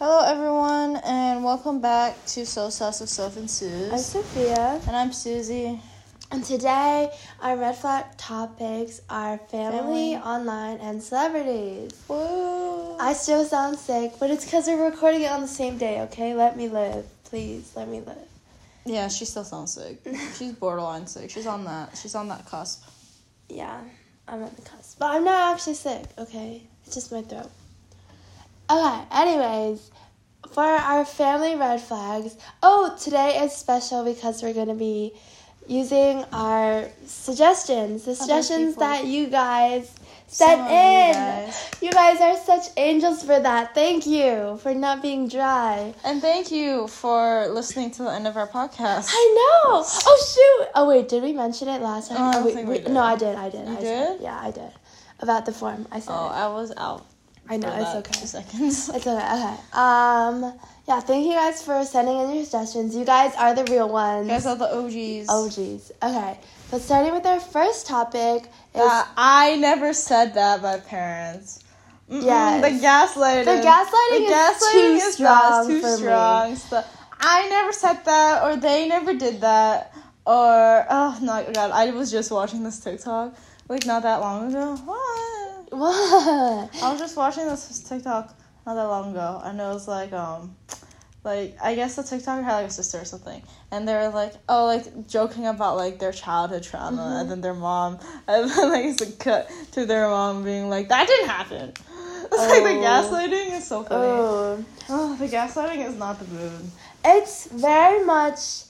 Hello, everyone, and welcome back to So Sauce with Soph and I'm Sophia, And I'm Susie. and today our red flag topics are family, Family. online, and celebrities. Woo! I still sound sick, but it's because we're recording it on the same day, okay? Let me live. Please, let me live. yeah, she still sounds sick. She's borderline sick. She's on that. She's on that cusp. Yeah, I'm at the cusp. But I'm not actually sick, okay? It's just my throat. Okay, anyways, for our family red flags, oh, today is special because we're going to be using our suggestions, the oh, suggestions that you guys sent in. guys. You guys are such angels for that. Thank you for not being dry. And thank you for listening to the end of our podcast. I know. Oh shoot. Oh wait, did we mention it last time? Oh, I don't oh, wait, think we wait, did. No, I did. I did. You I said- did? yeah, I did. About the form, I said Oh, it. I was out. I know it's okay. Two seconds. It's okay. Okay. Um. Yeah. Thank you guys for sending in your suggestions. You guys are the real ones. You guys are the OGs. OGs. Okay. But starting with our first topic is Uh, I never said that, my parents. Yes. The gaslighting. The gaslighting The is gaslighting too is strong not too for me. strong. So, I never said that, or they never did that, or oh no, God! I was just watching this TikTok like not that long ago. What? What? I was just watching this TikTok not that long ago, and it was like um. Like I guess the TikToker had like a sister or something, and they were like, oh, like joking about like their childhood trauma, Mhm. and then their mom, and then like it's a cut to their mom being like, that didn't happen. It's like the Oh. gaslighting is so funny. Oh. Oh, the gaslighting is not the mood. It's very much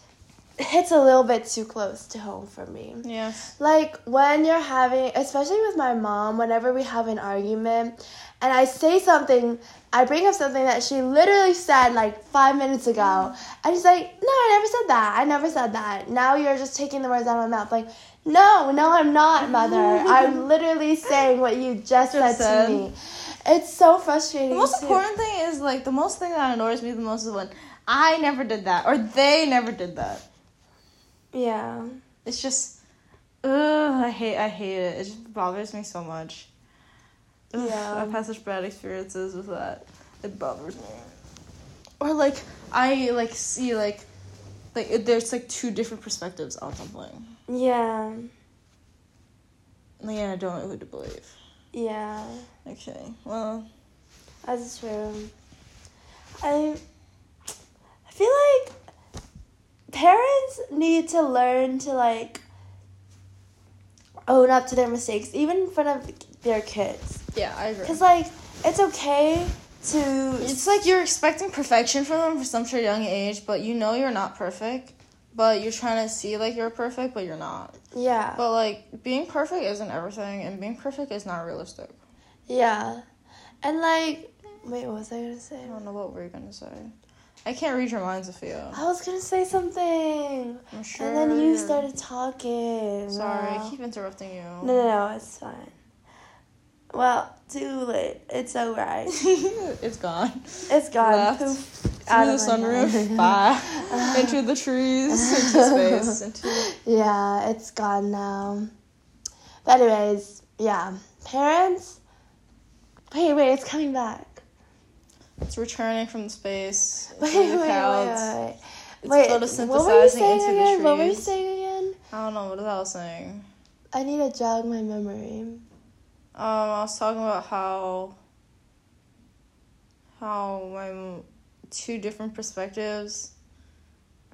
hits a little bit too close to home for me. Yes. Like when you're having, especially with my mom, whenever we have an argument and I say something, I bring up something that she literally said like five minutes ago. Mm-hmm. And she's like, No, I never said that. I never said that. Now you're just taking the words out of my mouth. Like, no, no, I'm not, mother. I'm literally saying what you just, said, said. to me. It's so frustrating. The most too. important thing is like the most thing that annoys me the most is when I never did that or they never did that. Yeah. It's just, ugh, I hate, I hate it. It just bothers me so much. Ugh, Yeah. I've had such bad experiences with that. It bothers me. Or like I like see like, like it- there's like two different perspectives on something. Yeah. Like, yeah, I don't know who to believe. Yeah. Okay, well, That's true. I I feel like parents need to learn to like own up to their mistakes, even in front of their kids. yeah, I agree. Cause like it's okay to It's like you're expecting perfection from them for such a young age, but you know you're not perfect. But you're trying to see like you're perfect, but you're not. yeah But like being perfect isn't everything, and being perfect is not realistic. yeah, and like wait, what was I gonna say? I don't know what we're gonna say. I can't read your mind, Sophia. I was gonna say something, I'm sure. and then you started talking. Sorry, Wow. I keep interrupting you. No, no, no, it's fine. Well, too late. It's alright. it's gone. It's gone. Left. Poof. Through the sunroof. Bye. into the trees. Into space. Into. Yeah, it's gone now. But anyways, yeah. Parents. Wait, wait, it's coming back. It's returning from space. Wait, wait, the wait, wait, It's wait. Photosynthesizing what were you saying into again? the What were you saying again? I don't know what was I was saying. I need to jog my memory. Um, I was talking about how how my two different perspectives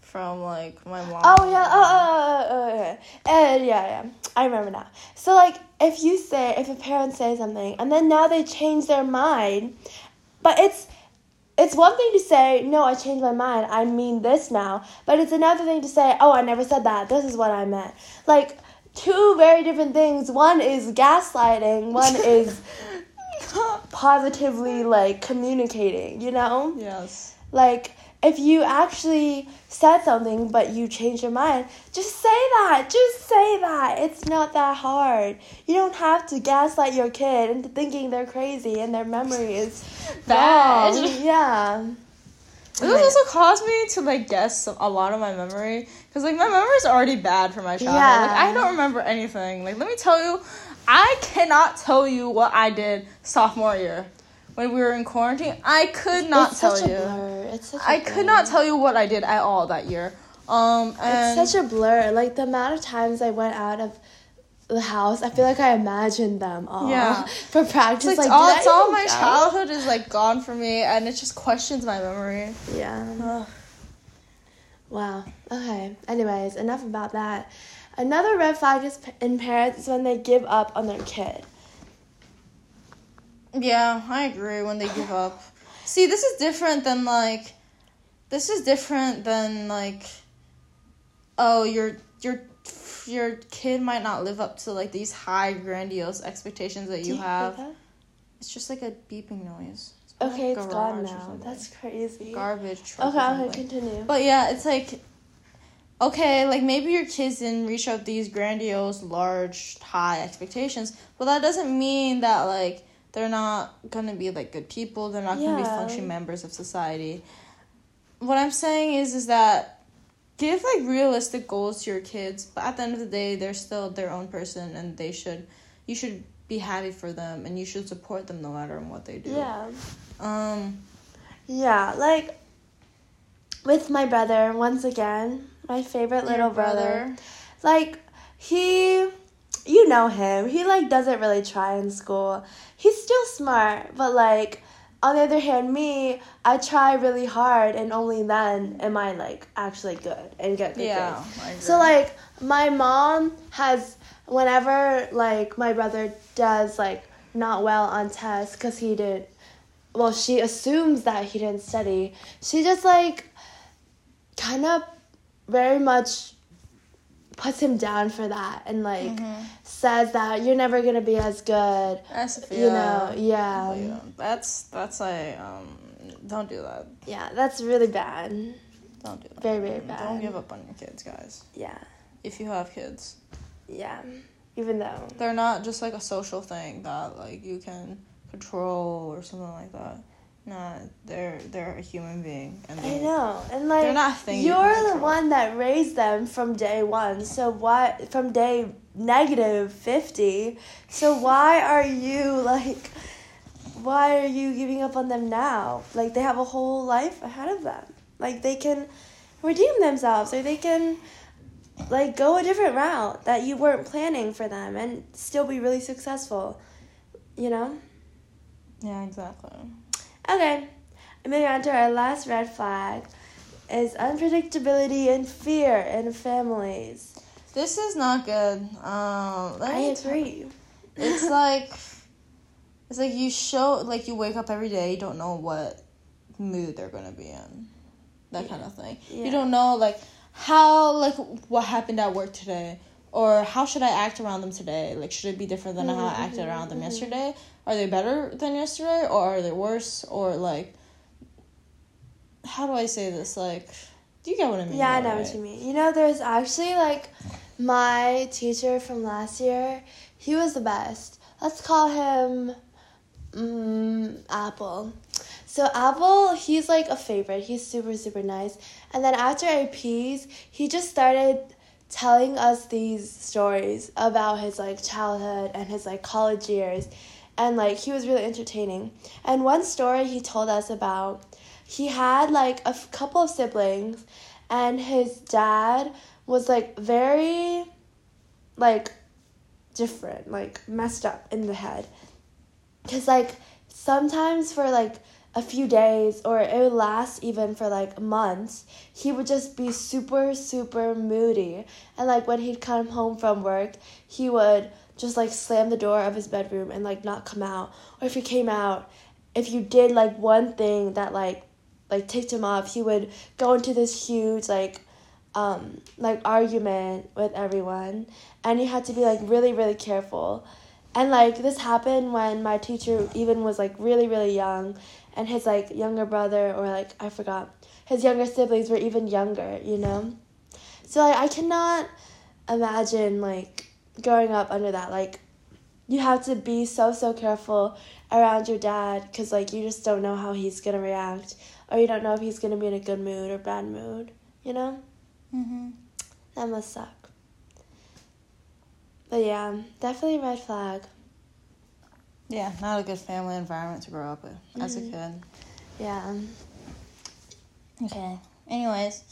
from like my mom. Oh yeah, oh, oh, oh, oh, okay. Uh, yeah, yeah. I remember now. So like, if you say, if a parent says something, and then now they change their mind, but it's, it's one thing to say, no, I changed my mind. I mean this now. But it's another thing to say, oh, I never said that. This is what I meant. Like two very different things. One is gaslighting. One is positively like communicating. You know yes. like if you actually said something but you changed your mind just say that just say that it's not that hard you don't have to gaslight your kid into thinking they're crazy and their memory is Bad. wrong. yeah This also caused me to like guess a lot of my memory because like my memory is already bad for my childhood. Like Yeah. I don't remember anything. Like let me tell you, I cannot tell you what I did sophomore year. When we were in quarantine, I could not it's tell such you. a blur. It's such a I blur. I could not tell you what I did at all that year. Um, and It's such a blur. Like the amount of times I went out of the house, I feel like I imagined them all. Yeah. For practice, it's like, like, all, it's all my go? childhood is like gone from me, and it just questions my memory. Yeah. Ugh. Wow. Okay. Anyways, enough about that. Another red flag is in parents is when they give up on their kid. Yeah, I agree when they give up. See, this is different than like this is different than like oh, your your your kid might not live up to like these high grandiose expectations that Do you have. that? It's just like a beeping noise. It's Okay, like, it's gone now. That's crazy. garbage. Okay, okay, continue. But yeah, it's like okay, like maybe your kids didn't reach out these grandiose, large, high expectations, but that doesn't mean that like they're not gonna be like good people. They're not gonna be functioning members of society. What I'm saying is, is that give like realistic goals to your kids, but at the end of the day, they're still their own person, and they should, you should be happy for them, and you should support them no matter what they do. Yeah. Um. Yeah, like with my brother, once again, my favorite little brother. Like he you know him. He like doesn't really try in school. He's still smart, but like on the other hand, me, I try really hard and only then am I like actually good and get good Yeah. grades. So like my mom has whenever like my brother does like not well on tests cuz he didn't well she assumes that he didn't study. She just like kind of very much puts him down for that and like Mhm. says that you're never to be as good. You know, yeah. Yeah, that's that's like um don't do that. Yeah, that's really bad. Don't do that. Very, very bad. Don't give up on your kids, guys. Yeah. If you have kids, Yeah. Even though they're not just like a social thing that like you can control or something like that. Nah, they're they're a human being and I know. And like they're not a thing. you can You're the one that raised them from day one. So why from day negative fifty? So why are you like? Why are you giving up on them now? Like they have a whole life ahead of them. Like they can redeem themselves, or they can like go a different route that you weren't planning for them, and still be really successful. You know. Yeah, exactly. Okay, moving on to our last red flag is unpredictability and fear in families. This is not good. Um, I me t- it's like it's like you show like you wake up every day you don't know what mood they're gonna be in that kind of thing Yeah. you don't know like how like what happened at work today or how should i act around them today like should it be different than how i acted around them mhm. yesterday are they better than yesterday or are they worse or like how do i say this like do you get what i mean Yeah, I know right? what you mean. You know, there's actually like my teacher from last year. He was the best. Let's call him mm, Apple. So Apple, he's like a favorite. He's super super nice. And then after APs, he just started telling us these stories about his like childhood and his like college years. And like he was really entertaining. And one story he told us about he had like a f- couple of siblings and his dad was like very like different like messed up in the head because like sometimes for like a few days or it would last even for like months he would just be super super moody and like when he'd come home from work he would just like slam the door of his bedroom and like not come out. Or if he came out if you did like one thing that like like ticked him off he would go into this huge like um like argument with everyone. And you had to be like really really careful. And like this happened when my teacher even was like really really young. And his like younger brother or like i forgot his younger siblings were even younger you know? So like i cannot imagine like growing up under that like you have to be so so careful around your dad because like you just don't know how he's gonna react or you don't know if he's gonna be in a good mood or bad mood you know mm-hmm. that must suck but yeah definitely red flag Yeah, not a good family environment to grow up in as a kid. Yeah. Okay. Anyways,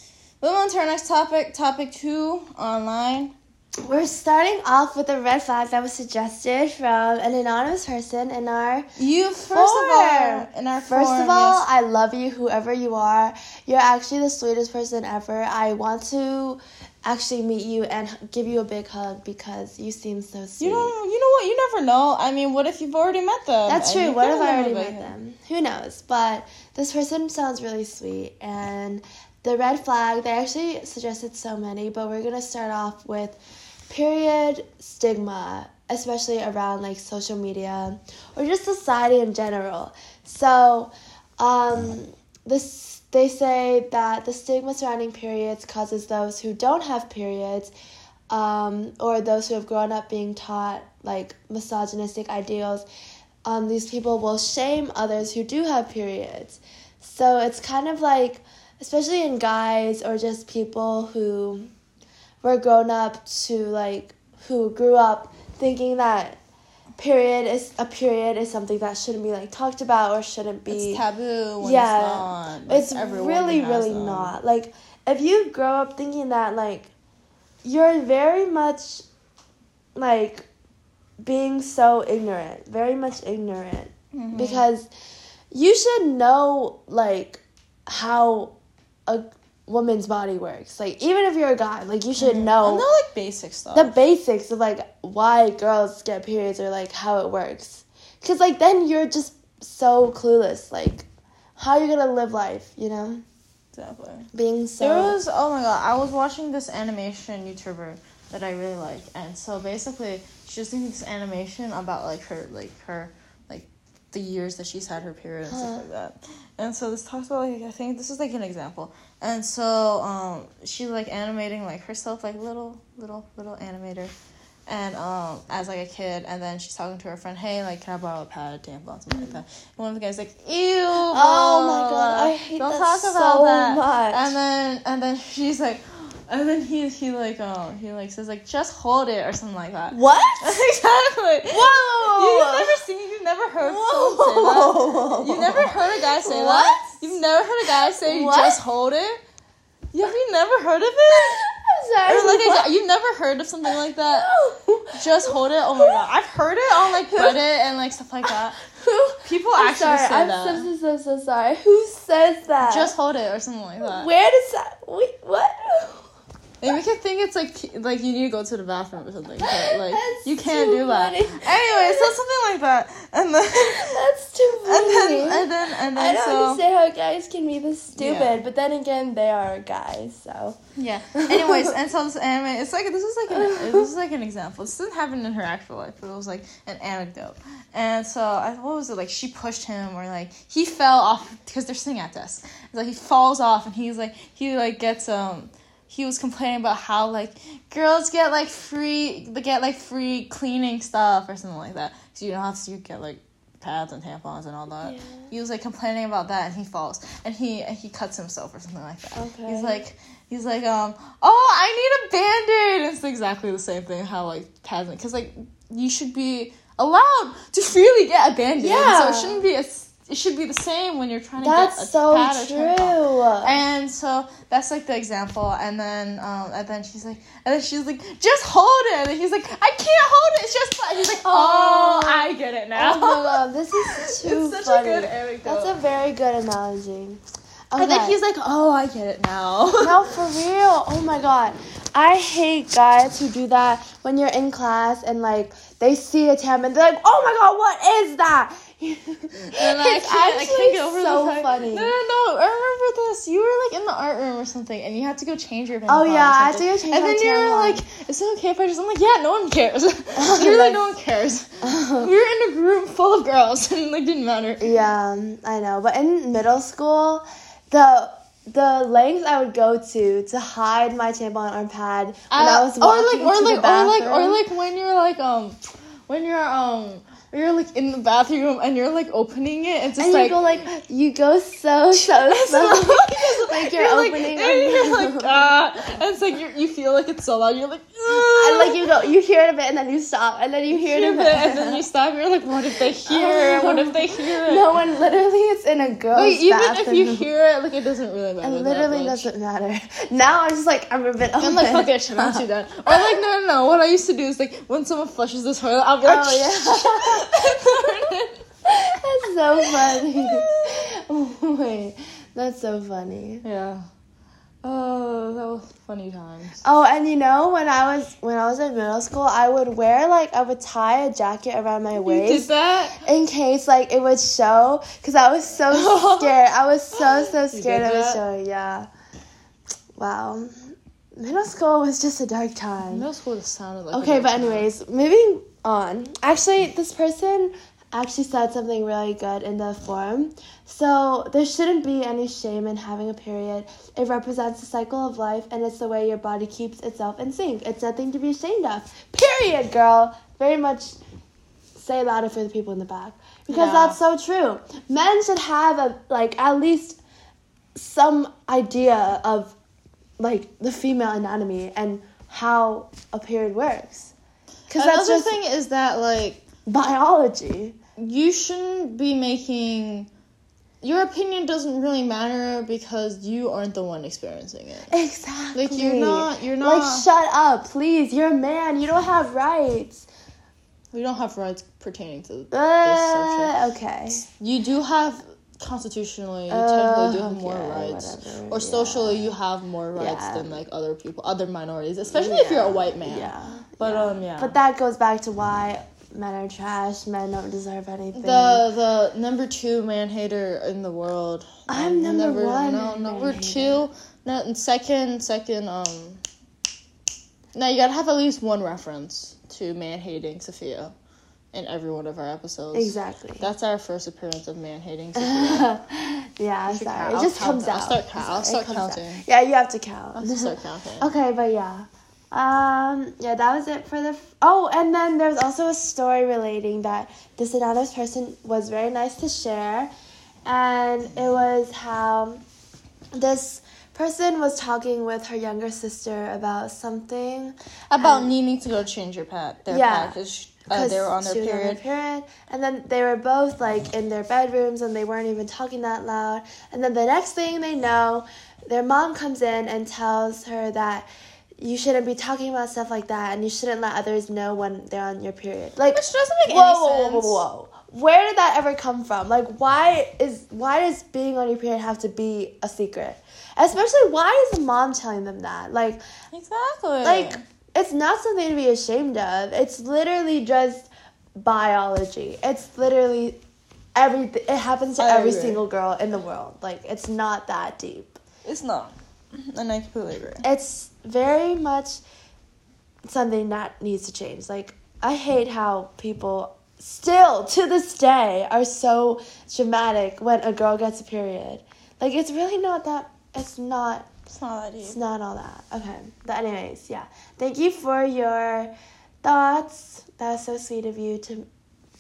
moving on to our next topic. Topic two, online. We're starting off with a red flag that was suggested from an anonymous person in our You first of all, in our First forum, of all, yes. I love you, whoever you are. You're actually the sweetest person ever. I want to actually meet you and give you a big hug because you seem so sweet. you don't. You know what? You never know. I mean, what if you've already met them? That's true. What if I already met them? Who knows? But this person sounds really sweet. And the red flag, they actually suggested so many, but we're going to start off with period stigma, especially around like social media or just society in general. So, um, this they say that the stigma surrounding periods causes those who don't have periods um, or those who have grown up being taught like misogynistic ideals, um, these people will shame others who do have periods. So it's kind of like, especially in guys or just people who were grown up to like, who grew up thinking that period is a period is something that shouldn't be like talked about or shouldn't be It's taboo. When yeah, it's. Like, it's really really them. not like if you grow up thinking that like you're very much like being so ignorant very much ignorant Mhm. because you should know like how a woman's body works like even if you're a guy like you should And know they're like basic stuff. the basics of like why girls get periods or like how it works because like then you're just so clueless like how you're gonna live life you know exactly. being so There was oh my god, I was watching this animation YouTuber that I really like, and so basically she was doing this animation about like her like her the years that she's had her period and stuff like that. And so this talks about like I think this is like an example. And so um she like animating like herself like little little little animator. And um, as like a kid, and then she's talking to her friend, "Hey, like, can I borrow a pad, tampon, something like that?" And one of the guys like, "Ew!" Oh my God, I hate don't that talk so about that. much. And then and then she's like, and then he he like um he like says like just hold it or something like that. what exactly. Whoa! You, have never seen. You've never heard someone say that. You've never heard a guy say What? that. You've never heard a guy say What? just hold it. Have you never heard of it? Sorry Or like a what? you've never heard of something like that. No. Just hold it. Oh my god, I've heard it on like Reddit and like stuff like that. Who? People I'm actually sorry. say I'm that. so, so so so sorry. Who says that? Just hold it or something like that. where does that? Wait, what? They make it think it's like like you need to go to the bathroom or something, but like That's you can't do that. funny. Anyway, so something like that, and then That's too funny. and then and then and I then don't so understand how guys can be this stupid, Yeah. but then again, they are guys, so. yeah. Anyways, and so this anime, it's like this is like an this is like an example. This didn't happen in her actual life, but it was like an anecdote. And so I, what was it like? She pushed him, or like he fell off because they're sitting at desk. It's like he falls off, and he's like he like gets um. He was complaining about how like girls get like free they get like free cleaning stuff or something like that. So you don't have to you get like pads and tampons and all that. Yeah. He was like complaining about that, and he falls, and he he cuts himself or something like that. Okay. He's like he's like um oh I need a band aid. It's exactly the same thing how like pads because like you should be allowed to freely get a band aid. Yeah. So it shouldn't be a it should be the same when you're trying to get a so pad or tampon. true. And so that's like the example, and then um, and then she's like, and then she's like, just hold it. And he's like, I can't hold it. It's just. fine." He's like, oh, Oh. I get it now. Oh my god, this is too it's such funny. a good anecdote. That's a very good analogy. And then he's like, oh, I get it now. No, for real. Oh my god. I hate guys who do that when you're in class and like they see a tab and they're like, "Oh my god, what is that?" And I it's can't, I can't get over so fact- funny. No, no, no. I remember this. You were like in the art room or something, and you had to go change your. Oh, yeah, I had to go change And then you were like, "Is it okay if I just?" I'm like, "Yeah, no one cares. Literally, Like- no one cares." we were in a room full of girls, and like didn't matter. Yeah, I know. But in middle school, the the lengths I would go to to hide my tampon or pad when I was Uh, or walking like, or to like, the or like, bathroom. or like when you're like, um, when you're um, Or you're like in the bathroom and you're like opening it. It's just and like you go like you go so so slow, like you're, you're like, opening. and you're like ah, and it's like you you feel like it's so loud. You're like and like you go, you hear it a bit, and then you stop, and then you hear it a bit, and then you stop. You're like, what if they hear? it? What if they hear it? No one literally it's in a girl's Like, even bathroom. if you hear it, like it doesn't really matter. it literally doesn't matter. Now I'm just like I'm a bit. I'm like, fuck it, shit, I'll do that. Or like, no, no, no. What I used to do is like, when someone flushes the toilet, I'll be like, Oh, That's so funny. Oh, wait, that's so funny. yeah. Oh, that was funny times. Oh, and you know when I was when I was in middle school, I would wear like I would tie a jacket around my You did waist that? in case like it would show because I was so scared. I was so so scared did it would show. Yeah. Wow. Middle school was just a dark time. Middle school just sounded like. Okay, but anyways, moving on. Actually, this person actually said something really good in the forum. So, there shouldn't be any shame in having a period. It represents the cycle of life and it's the way your body keeps itself in sync. It's nothing to be ashamed of. Period, girl. Very much say louder for the people in the back. Because Yeah. that's so true. Men should have a like at least some idea of like the female anatomy and how a period works. Because that's just thing is that like biology. you shouldn't be making. Your opinion doesn't really matter because you aren't the one experiencing it. Exactly. Like you're not. You're not. Like shut up, please. You're a man. You don't have rights. we don't have rights pertaining to this Uh, subject. okay. You do have constitutionally, you Uh, technically do have more okay, rights, whatever, or yeah. socially you have more rights Yeah. than like other people, other minorities, especially if you're a white man. Yeah. But yeah. um, yeah. But that goes back to why men are trash. Men don't deserve anything. the the number two man hater in the world. I'm Um, number one No, number two. No, second, second. Um. Now you gotta have at least one reference to man hating Sophia, in every one of our episodes. exactly. That's our first appearance of man hating yeah, I'm sorry. count. It just comes that. I'll out. start count- I'll start comes out. counting. Yeah, you have to count. I'll start counting. Okay, but yeah. Um, yeah, that was it for the. F- oh, and then there's also a story relating that this anonymous person was very nice to share, and it was how this person was talking with her younger sister about something. About needing to go change your pad, their Yeah. pad, because uh, they were on their she was period. period, and then they were both like in their bedrooms and they weren't even talking that loud. And then the next thing they know, their mom comes in and tells her that you shouldn't be talking about stuff like that and you shouldn't let others know when they're on your period. Like Which doesn't make whoa, any whoa, whoa, whoa, whoa. Where did that ever come from? Like why is why does being on your period have to be a secret? Especially why is the mom telling them that? Like Exactly. like it's not something to be ashamed of. It's literally just biology. It's literally everything it happens to I every agree. single girl in the world. Like it's not that deep. It's not, and I completely agree. it's very much something that needs to change. Like i hate how people still to this day are so dramatic when a girl gets a period. Like it's really not that it's not It's not that deep. It's not all that. Okay. But anyways, yeah. Thank you for your thoughts. That was so sweet of you to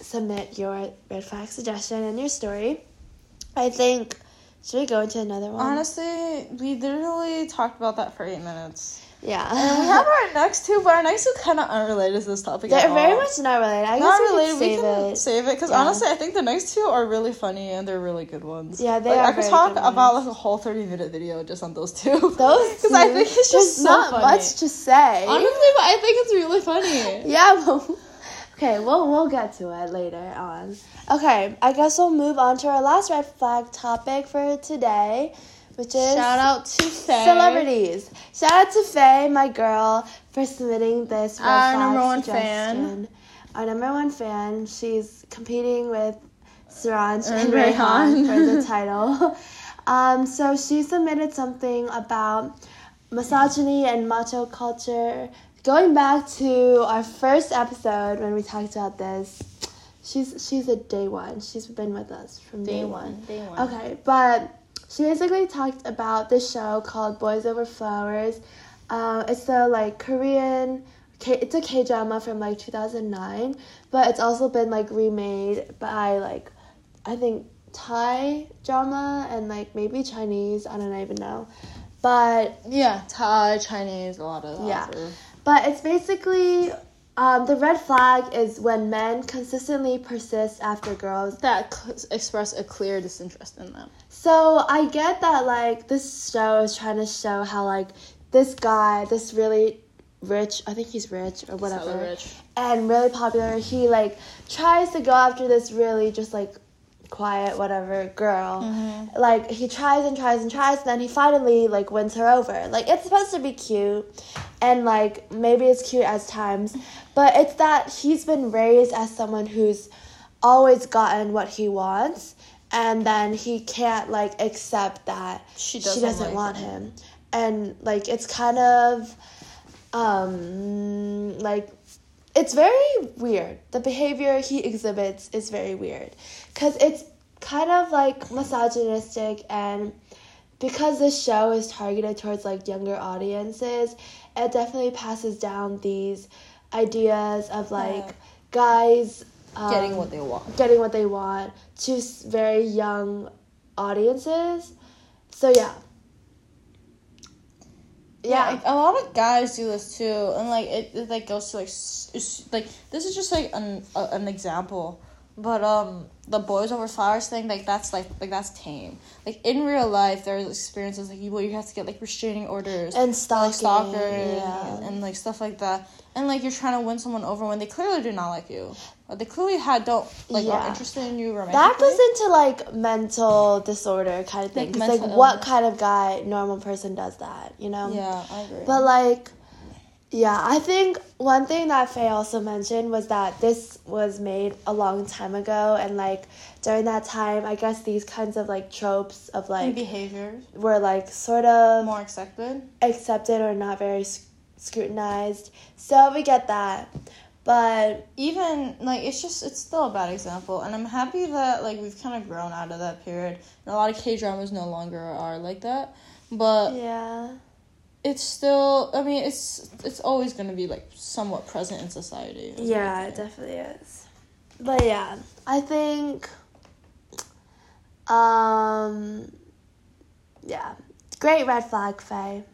submit your red flag suggestion and your story. I think should we go into another one? Honestly, we literally talked about that for eight minutes. Yeah. And we have our next two, but our next two kind of unrelated to this topic. They're very much not related. I guess not we related. could We can it. save it because Yeah. honestly, I think the next two are really funny and they're really good ones. Yeah, they like, are I could talk about like a whole thirty minute video just on those two. Those because I think it's just so not funny. much to say. Honestly, but I think it's really funny. Yeah, but okay, we'll we'll get to it later on. Okay, I guess we'll move on to our last red flag topic for today, which is Shout out to Faye. celebrities. Shout out to Faye, my girl, for submitting this Our number one fan. Our number one fan. She's competing with Saranj And and Rayhan for the title. Um, so she submitted something about misogyny and macho culture. Going back to our first episode when we talked about this, she's she's a day one. She's been with us from day, Day one. Day one. Okay, but she basically talked about this show called Boys Over Flowers. Uh, it's the like Korean K- it's a K drama from like 2009, but it's also been like remade by like I think Thai drama and like maybe Chinese. I don't even know, but Yeah, Thai, Chinese, a lot of. Yeah. too. but it's basically um, the red flag is when men consistently persist after girls. That c- express a clear disinterest in them. So I get that like this show is trying to show how like this guy, this really rich, I think he's rich or whatever, rich. and really popular. He like tries to go after this really just like quiet whatever girl. Mm-hmm. Like he tries and tries and tries, and then he finally like wins her over. Like it's supposed to be cute, and like maybe it's cute as times, but it's that he's been raised as someone who's always gotten what he wants, and then he can't like accept that She she doesn't doesn't, like want him. him. and like it's kind of um like it's very weird the behavior he exhibits is very weird because it's kind of like misogynistic and because this show is targeted towards like younger audiences it definitely passes down these ideas of like Yeah. guys um, Getting what they want. getting what they want to very young audiences. So yeah. Yeah, Yeah. like, a lot of guys do this too, and like it, it like goes to like like this is just like an a, an example, but um the boys over flowers thing like that's like like that's tame. Like in real life, there's experiences like you where you have to get like restraining orders And like stalking. stalkers yeah. and, and like stuff like that, and like you're trying to win someone over when they clearly do not like you, or they clearly had don't like are interested in you romantically. that goes into like mental disorder kind of thing. Like like what kind of guy, normal person does that, you know? yeah, I agree. But like, yeah, I think one thing that Faye also mentioned was that this was made a long time ago, and like during that time, I guess these kinds of like tropes of and like behaviors were like sort of more accepted. accepted or not very sc- scrutinized. So we get that, but even like it's just it's still a bad example. And i'm happy that like we've kind of grown out of that period. And a lot of k dramas no longer are like that. But yeah, it's still i mean it's it's always going to be like somewhat present in society yeah, it definitely is. But yeah, I think, um, yeah, great red flag, Faye.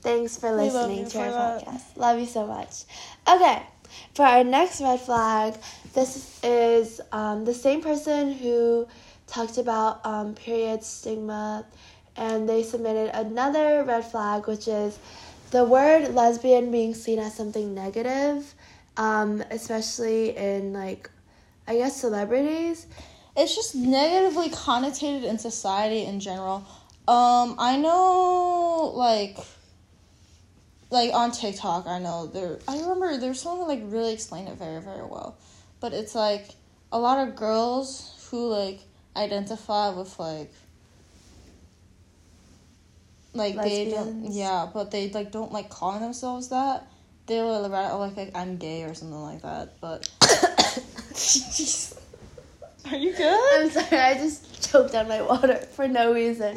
Thanks for listening to our that. podcast. Love you so much. Okay, for our next red flag, this is um, the same person who talked about um, period stigma, and they submitted another red flag, which is the word lesbian being seen as something negative, um, especially in like, I guess celebrities. it's just negatively connotated in society in general um i know like like on tiktok i know there i remember there's someone who like really explained it very very well but it's like a lot of girls who like identify with like like they don't yeah but they like don't like calling themselves that they'll like, like like i'm gay or something like that but are you good I'm sorry, I just choked on my water for no reason.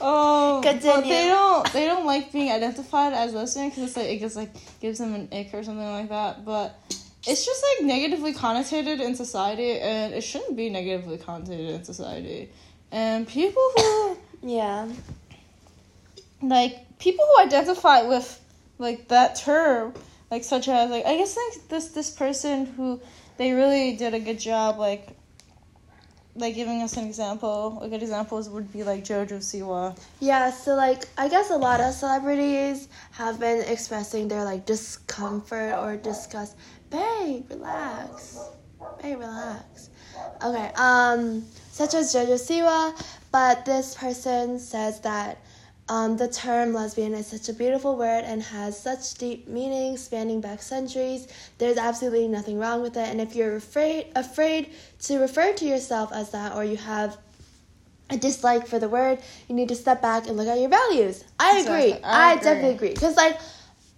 Oh, but Continue. they don't they don't like being identified as lesbian because it's like it gets like gives them an ick or something like that. But it's just like negatively connotated in society, and it shouldn't be negatively connotated in society. And people who Yeah. Like people who identify with like that term, like such as like I guess like this this person who they really did a good job like. Like giving us an example, a good example would be like Jojo Siwa. Yeah, so like I guess a lot of celebrities have been expressing their like discomfort or disgust. Babe, relax. Babe, relax. Okay, um, such as Jojo Siwa, but this person says that um, the term lesbian is such a beautiful word and has such deep meaning spanning back centuries. There's absolutely nothing wrong with it, and if you're afraid afraid to refer to yourself as that, or you have a dislike for the word, you need to step back and look at your values. I agree. I I, agree. definitely agree. Because, like,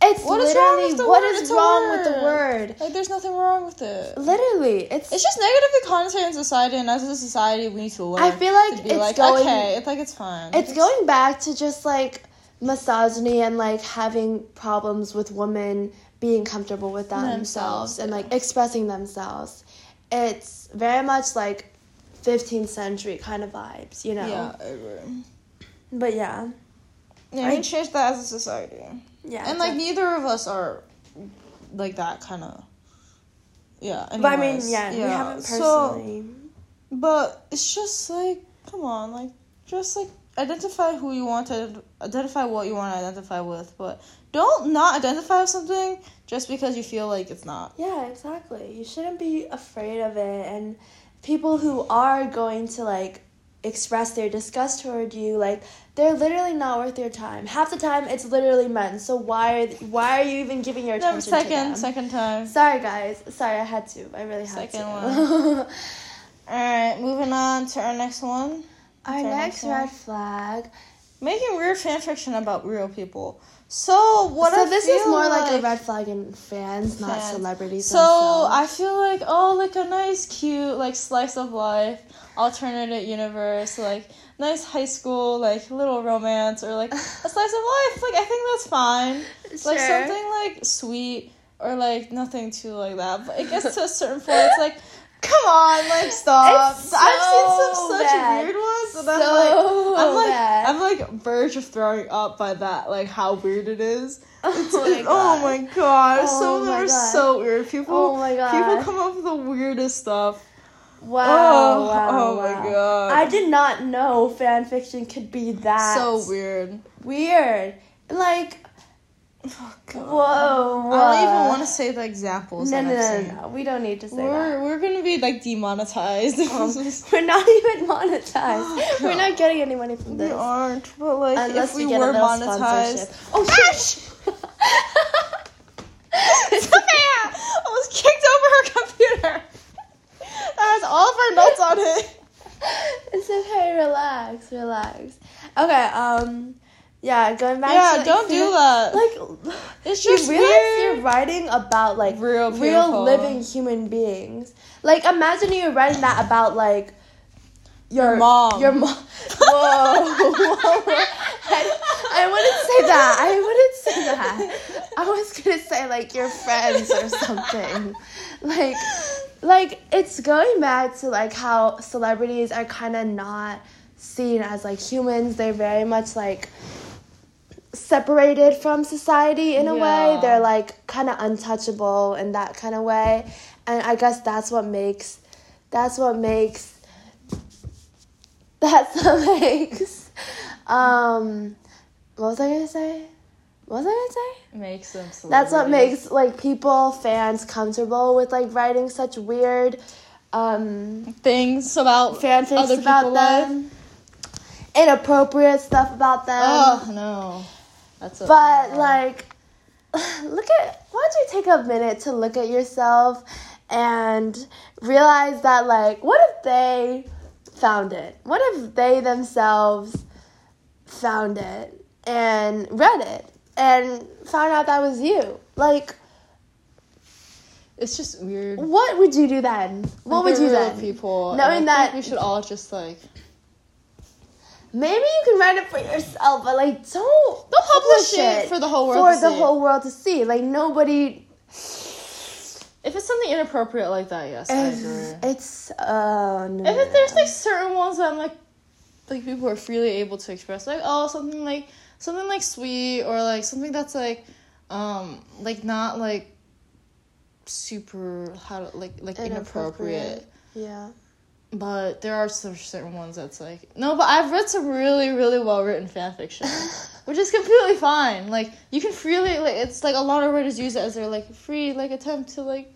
it's What is wrong with the what word? is It's wrong with the word. word. Like, there's nothing wrong with it. Literally, it's, It's just negatively connotated in society, and as a society, we need to learn. I feel like it's like, going- okay, it's like it's fine. it's going back to just like misogyny and like having problems with women being comfortable with themselves, Themselves, and like expressing themselves. It's very much like 15th century kind of vibes, you know. Yeah, I agree. But yeah, Yeah, I- we change that as a society. Yeah. and like neither of us are like that kind of. Yeah. but I mean, anyways, yeah, we haven't So, personally. but it's just like, come on, like, just like identify who you want to identify what you want to identify with, but don't not identify with something just because you feel like it's not. Yeah, exactly. You shouldn't be afraid of it. And people who are going to like express their disgust toward you, like they're literally not worth your time. Half the time, it's literally men. So why are why are you even giving your No, attention to second, them? second time. Sorry, guys. Sorry, I had to. I really had Second to. All right, moving on to our next one. Our Okay, next next one. red flag. Making weird fan fiction about real people. So what so I this is more like, a red flag in fans, not celebrities. So themselves. I feel like oh, like a nice, cute, like slice of life, alternate universe, like nice high school, like little romance, or like a slice of life. Like I think that's fine. Like something like sweet or like nothing too like that. But it gets to a certain point. It's like. Come on, like stop! It's I've seen some such bad. weird ones, and I'm like, I'm like, bad. I'm like verge of throwing up by that, like how weird it is. Oh my oh God. my god, Oh some of them are God. so weird. People, Oh my God. people come up with the weirdest stuff. Wow, Oh, wow, oh my. God. I did not know fan fiction could be that so weird. weird. Like, Oh god. whoa. I don't even want to say the examples. No, that no, no, no. We don't need to say We're we're gonna be like demonetized. that. We're not even monetized. Oh, We're not getting any money from this. we aren't, but like Unless if we we were monetized. Oh, shit. Sophia almost kicked over her computer. That has all of our notes on it. it's okay. Relax, relax. Okay. Um. Yeah. Going back. Yeah, to, like, don't do that. Like, It's you realize weird. you're writing about like Real real living human beings. Like imagine you're writing that about like your, mom. Your mom. Whoa. Whoa. I, I wouldn't say that. I wouldn't say that. I was gonna say like your friends or something. Like like it's going back to like how celebrities are kind of not seen as like humans. They're very much like separated from society in a way. They're like kind of untouchable in that kind of way. And I guess that's what makes that's what makes that's what makes um what was I gonna say? What was I gonna say? Makes them. That's what makes like people, fans comfortable with like writing such weird um things about fanfics other about life. Inappropriate stuff about them. Oh no, that's. But like, look at. Why don't you take a minute to look at yourself and realize that like, what if they found it? What if they themselves found it and read it and found out that was you? Like, it's just weird. what would you do then? What Like, would you then? People. Knowing I think that- we should all just like Maybe you can write it for yourself, but like, don't Don't publish it for the whole world for to the see. whole world to see. Like nobody if it's something inappropriate like that. Yes, I agree. It's uh no, If it, there's like certain ones that I'm like, like people are freely able to express, like oh something like something like sweet or like something that's like, um, like not like super how like like inappropriate. Yeah. But there are some certain ones that's like no, but I've read some really really well written fan fiction, which is completely fine. Like you can freely like it's like a lot of writers use it as their like free like attempt to like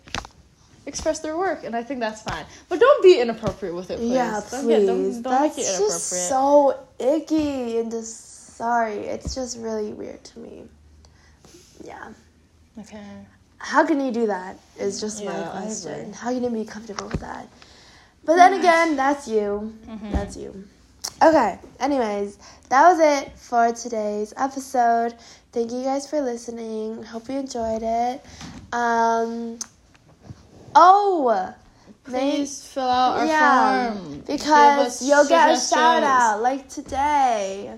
express their work, and I think that's fine. But don't be inappropriate with it, please. Yeah, Don't please. get- don't, don't That's make it just so icky and just sorry. It's just really weird to me. Yeah. okay. How can you do that? Is just my Yeah, I question. How can you be comfortable with that? But then again, that's you. Mm-hmm. That's you. Okay. Anyways, that was it for today's episode. Thank you guys for listening. Hope you enjoyed it. Um. Oh. may- Please fill out our yeah, form. Because you'll get a shout out like today.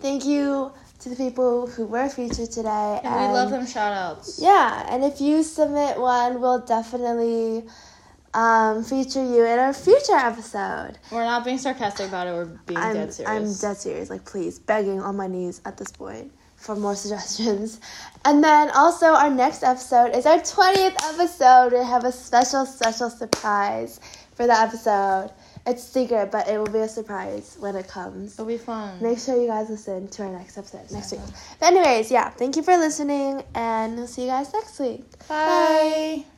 Thank you to the people who were featured today. And we love them shout outs. Yeah, and if you submit one, we'll definitely um, feature you in a future episode. We're not being sarcastic about it, we're being I'm, dead serious. I'm dead serious. Like, please, begging on my knees at this point for more suggestions. And then also, our next episode is our 20th episode. We have a special, special surprise for the episode. It's secret, but it will be a surprise when it comes. It'll be fun. Make sure you guys listen to our next episode next week. But anyways, yeah, thank you for listening, and we'll see you guys next week. Bye. Bye.